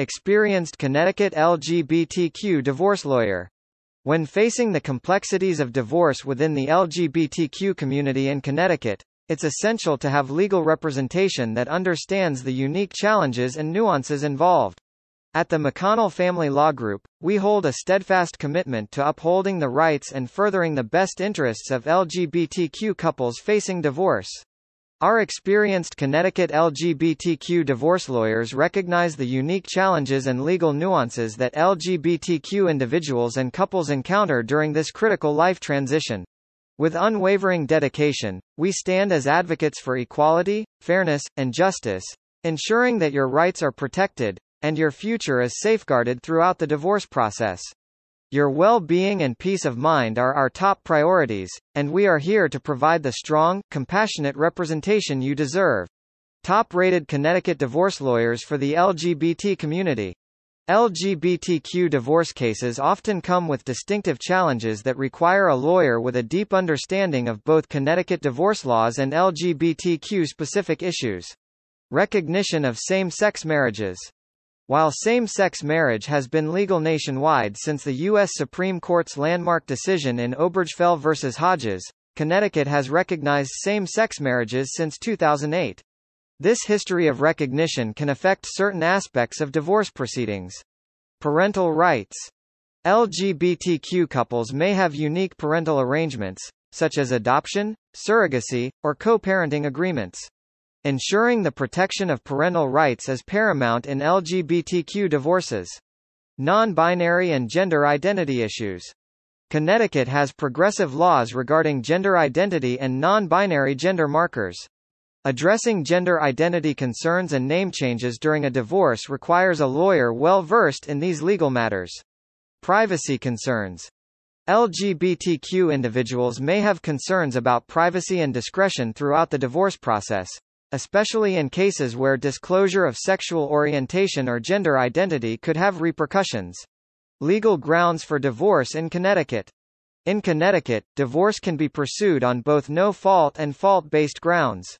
experienced Connecticut LGBTQ divorce lawyer. When facing the complexities of divorce within the LGBTQ community in Connecticut, it's essential to have legal representation that understands the unique challenges and nuances involved. At the McConnell Family Law Group, we hold a steadfast commitment to upholding the rights and furthering the best interests of LGBTQ couples facing divorce. Our experienced Connecticut LGBTQ divorce lawyers recognize the unique challenges and legal nuances that LGBTQ individuals and couples encounter during this critical life transition. With unwavering dedication, we stand as advocates for equality, fairness, and justice, ensuring that your rights are protected, and your future is safeguarded throughout the divorce process. Your well-being and peace of mind are our top priorities, and we are here to provide the strong, compassionate representation you deserve. Top-rated Connecticut divorce lawyers for the LGBT community. LGBTQ divorce cases often come with distinctive challenges that require a lawyer with a deep understanding of both Connecticut divorce laws and LGBTQ-specific issues. Recognition of same-sex marriages while same-sex marriage has been legal nationwide since the U.S. Supreme Court's landmark decision in Obergefell v. Hodges, Connecticut has recognized same-sex marriages since 2008. This history of recognition can affect certain aspects of divorce proceedings. Parental rights. LGBTQ couples may have unique parental arrangements, such as adoption, surrogacy, or co-parenting agreements. Ensuring the protection of parental rights is paramount in LGBTQ divorces. Non-binary and gender identity issues. Connecticut has progressive laws regarding gender identity and non-binary gender markers. Addressing gender identity concerns and name changes during a divorce requires a lawyer well versed in these legal matters. Privacy concerns. LGBTQ individuals may have concerns about privacy and discretion throughout the divorce process, especially in cases where disclosure of sexual orientation or gender identity could have repercussions. Legal grounds for divorce in Connecticut. In Connecticut, divorce can be pursued on both no-fault and fault-based grounds.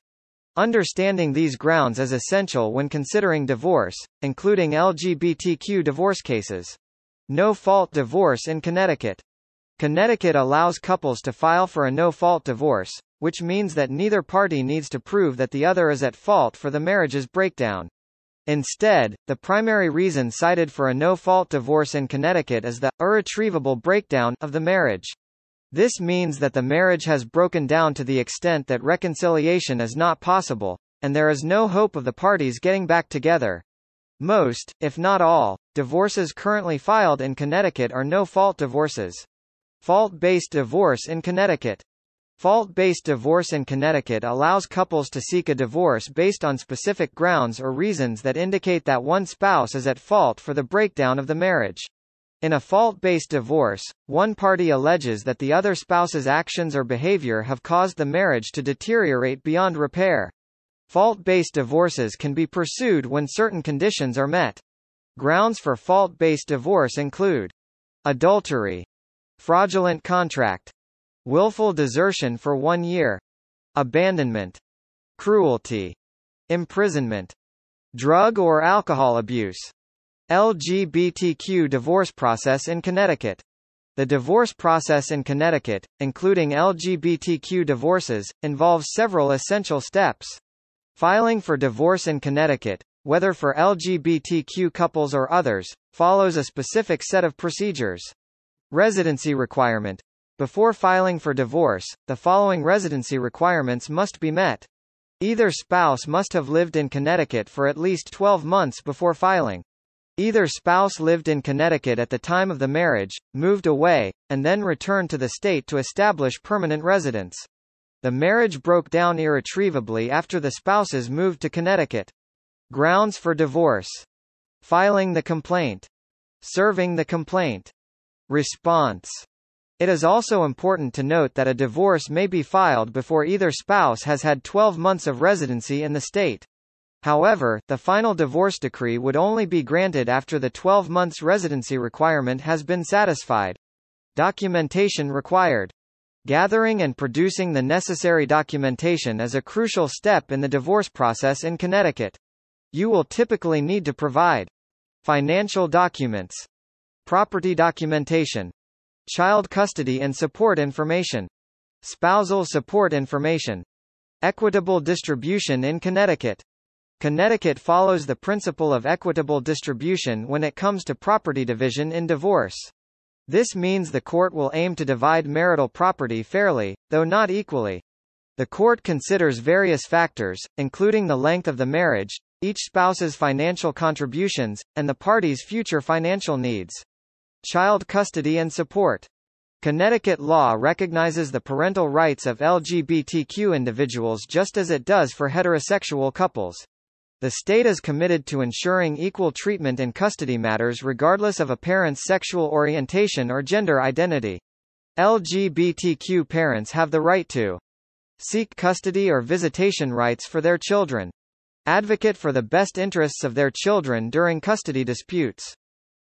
Understanding these grounds is essential when considering divorce, including LGBTQ divorce cases. No-fault divorce in Connecticut. Connecticut allows couples to file for a no-fault divorce, which means that neither party needs to prove that the other is at fault for the marriage's breakdown. Instead, the primary reason cited for a no-fault divorce in Connecticut is the irretrievable breakdown of the marriage. This means that the marriage has broken down to the extent that reconciliation is not possible, and there is no hope of the parties getting back together. Most, if not all, divorces currently filed in Connecticut are no-fault divorces. Fault-based divorce in Connecticut Fault-based divorce in Connecticut allows couples to seek a divorce based on specific grounds or reasons that indicate that one spouse is at fault for the breakdown of the marriage. In a fault-based divorce, one party alleges that the other spouse's actions or behavior have caused the marriage to deteriorate beyond repair. Fault-based divorces can be pursued when certain conditions are met. Grounds for fault-based divorce include adultery, fraudulent contract, willful desertion for one year, abandonment, cruelty, imprisonment, drug or alcohol abuse, LGBTQ divorce process in Connecticut. The divorce process in Connecticut, including LGBTQ divorces, involves several essential steps. Filing for divorce in Connecticut, whether for LGBTQ couples or others, follows a specific set of procedures. Residency requirement, before filing for divorce, the following residency requirements must be met. Either spouse must have lived in Connecticut for at least 12 months before filing. Either spouse lived in Connecticut at the time of the marriage, moved away, and then returned to the state to establish permanent residence. The marriage broke down irretrievably after the spouses moved to Connecticut. Grounds for divorce. Filing the complaint. Serving the complaint. Response. It is also important to note that a divorce may be filed before either spouse has had 12 months of residency in the state. However, the final divorce decree would only be granted after the 12 months residency requirement has been satisfied. Documentation required. Gathering and producing the necessary documentation is a crucial step in the divorce process in Connecticut. You will typically need to provide financial documents, property documentation, child custody and support information, spousal support information, equitable distribution in Connecticut. Connecticut follows the principle of equitable distribution when it comes to property division in divorce. This means the court will aim to divide marital property fairly, though not equally. The court considers various factors, including the length of the marriage, each spouse's financial contributions, and the party's future financial needs. Child custody and support. Connecticut law recognizes the parental rights of LGBTQ individuals just as it does for heterosexual couples. The state is committed to ensuring equal treatment in custody matters regardless of a parent's sexual orientation or gender identity. LGBTQ parents have the right to seek custody or visitation rights for their children, advocate for the best interests of their children during custody disputes,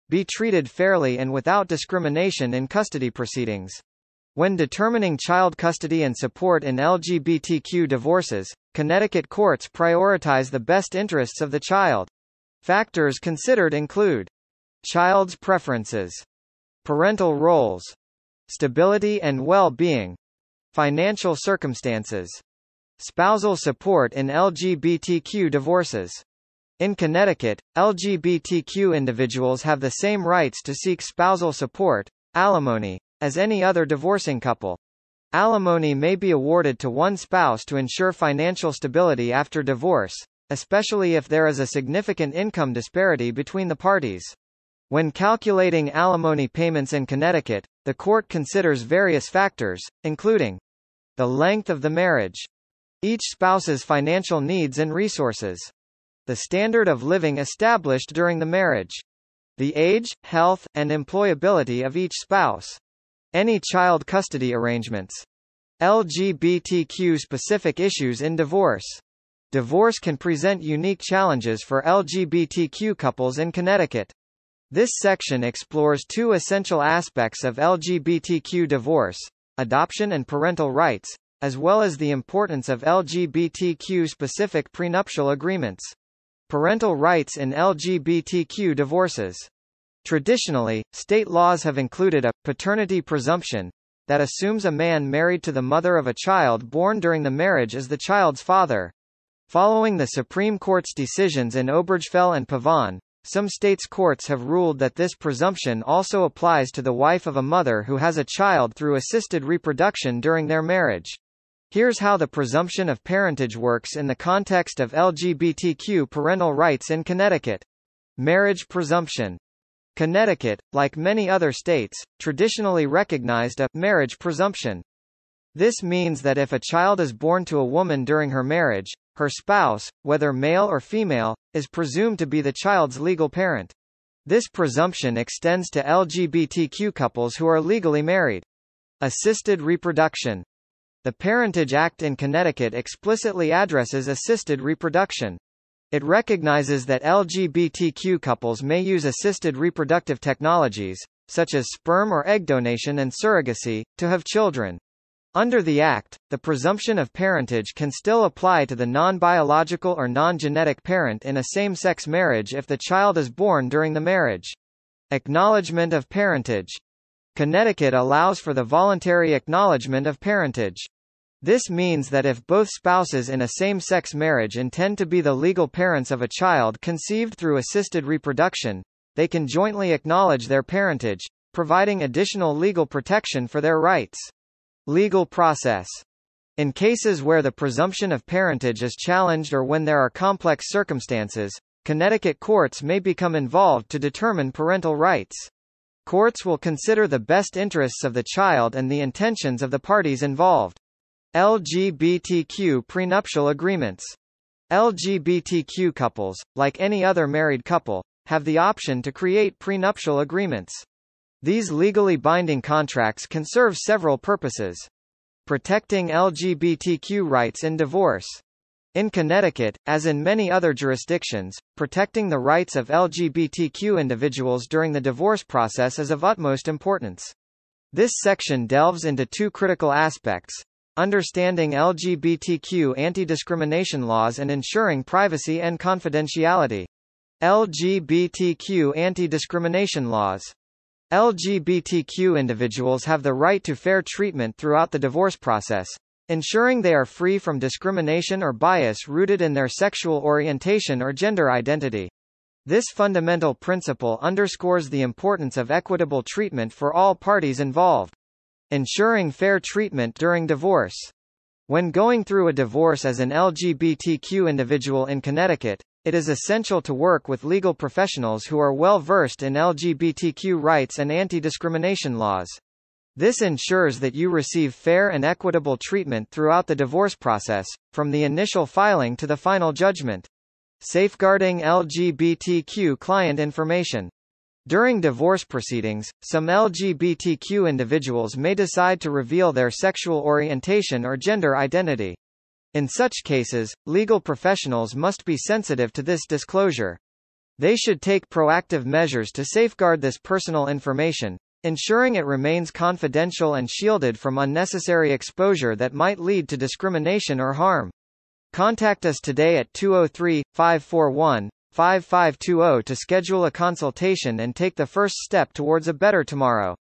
be treated fairly and without discrimination in custody proceedings. When determining child custody and support in LGBTQ divorces, Connecticut courts prioritize the best interests of the child. Factors considered include child's preferences, parental roles, stability and well-being, financial circumstances, spousal support in LGBTQ divorces. In Connecticut, LGBTQ individuals have the same rights to seek spousal support, alimony, as any other divorcing couple. Alimony may be awarded to one spouse to ensure financial stability after divorce, especially if there is a significant income disparity between the parties. When calculating alimony payments in Connecticut, the court considers various factors, including the length of the marriage, each spouse's financial needs and resources, the standard of living established during the marriage, the age, health, and employability of each spouse, any child custody arrangements. LGBTQ-specific issues in divorce. Divorce can present unique challenges for LGBTQ couples in Connecticut. This section explores two essential aspects of LGBTQ divorce, adoption and parental rights, as well as the importance of LGBTQ-specific prenuptial agreements. Parental rights in LGBTQ divorces. Traditionally, state laws have included a paternity presumption that assumes a man married to the mother of a child born during the marriage is the child's father. Following the Supreme Court's decisions in Obergefell and Pavan, some states' courts have ruled that this presumption also applies to the wife of a mother who has a child through assisted reproduction during their marriage. Here's how the presumption of parentage works in the context of LGBTQ parental rights in Connecticut. Marriage presumption. Connecticut, like many other states, traditionally recognized a marriage presumption. This means that if a child is born to a woman during her marriage, her spouse, whether male or female, is presumed to be the child's legal parent. This presumption extends to LGBTQ couples who are legally married. Assisted reproduction. The Parentage Act in Connecticut explicitly addresses assisted reproduction. It recognizes that LGBTQ couples may use assisted reproductive technologies, such as sperm or egg donation and surrogacy, to have children. Under the Act, the presumption of parentage can still apply to the non-biological or non-genetic parent in a same-sex marriage if the child is born during the marriage. Acknowledgement of parentage. Connecticut allows for the voluntary acknowledgement of parentage. This means that if both spouses in a same-sex marriage intend to be the legal parents of a child conceived through assisted reproduction, they can jointly acknowledge their parentage, providing additional legal protection for their rights. Legal process. In cases where the presumption of parentage is challenged or when there are complex circumstances, Connecticut courts may become involved to determine parental rights. Courts will consider the best interests of the child and the intentions of the parties involved. LGBTQ prenuptial agreements. LGBTQ couples, like any other married couple, have the option to create prenuptial agreements. These legally binding contracts can serve several purposes. Protecting LGBTQ rights in divorce. In Connecticut, as in many other jurisdictions, protecting the rights of LGBTQ individuals during the divorce process is of utmost importance. This section delves into two critical aspects, understanding LGBTQ anti-discrimination laws and ensuring privacy and confidentiality. LGBTQ anti-discrimination laws. LGBTQ individuals have the right to fair treatment throughout the divorce process, ensuring they are free from discrimination or bias rooted in their sexual orientation or gender identity. This fundamental principle underscores the importance of equitable treatment for all parties involved. Ensuring fair treatment during divorce. When going through a divorce as an LGBTQ individual in Connecticut, it is essential to work with legal professionals who are well versed in LGBTQ rights and anti-discrimination laws. This ensures that you receive fair and equitable treatment throughout the divorce process, from the initial filing to the final judgment. Safeguarding LGBTQ client information. During divorce proceedings, some LGBTQ individuals may decide to reveal their sexual orientation or gender identity. In such cases, legal professionals must be sensitive to this disclosure. They should take proactive measures to safeguard this personal information, ensuring it remains confidential and shielded from unnecessary exposure that might lead to discrimination or harm. Contact us today at 203-541-5520 to schedule a consultation and take the first step towards a better tomorrow.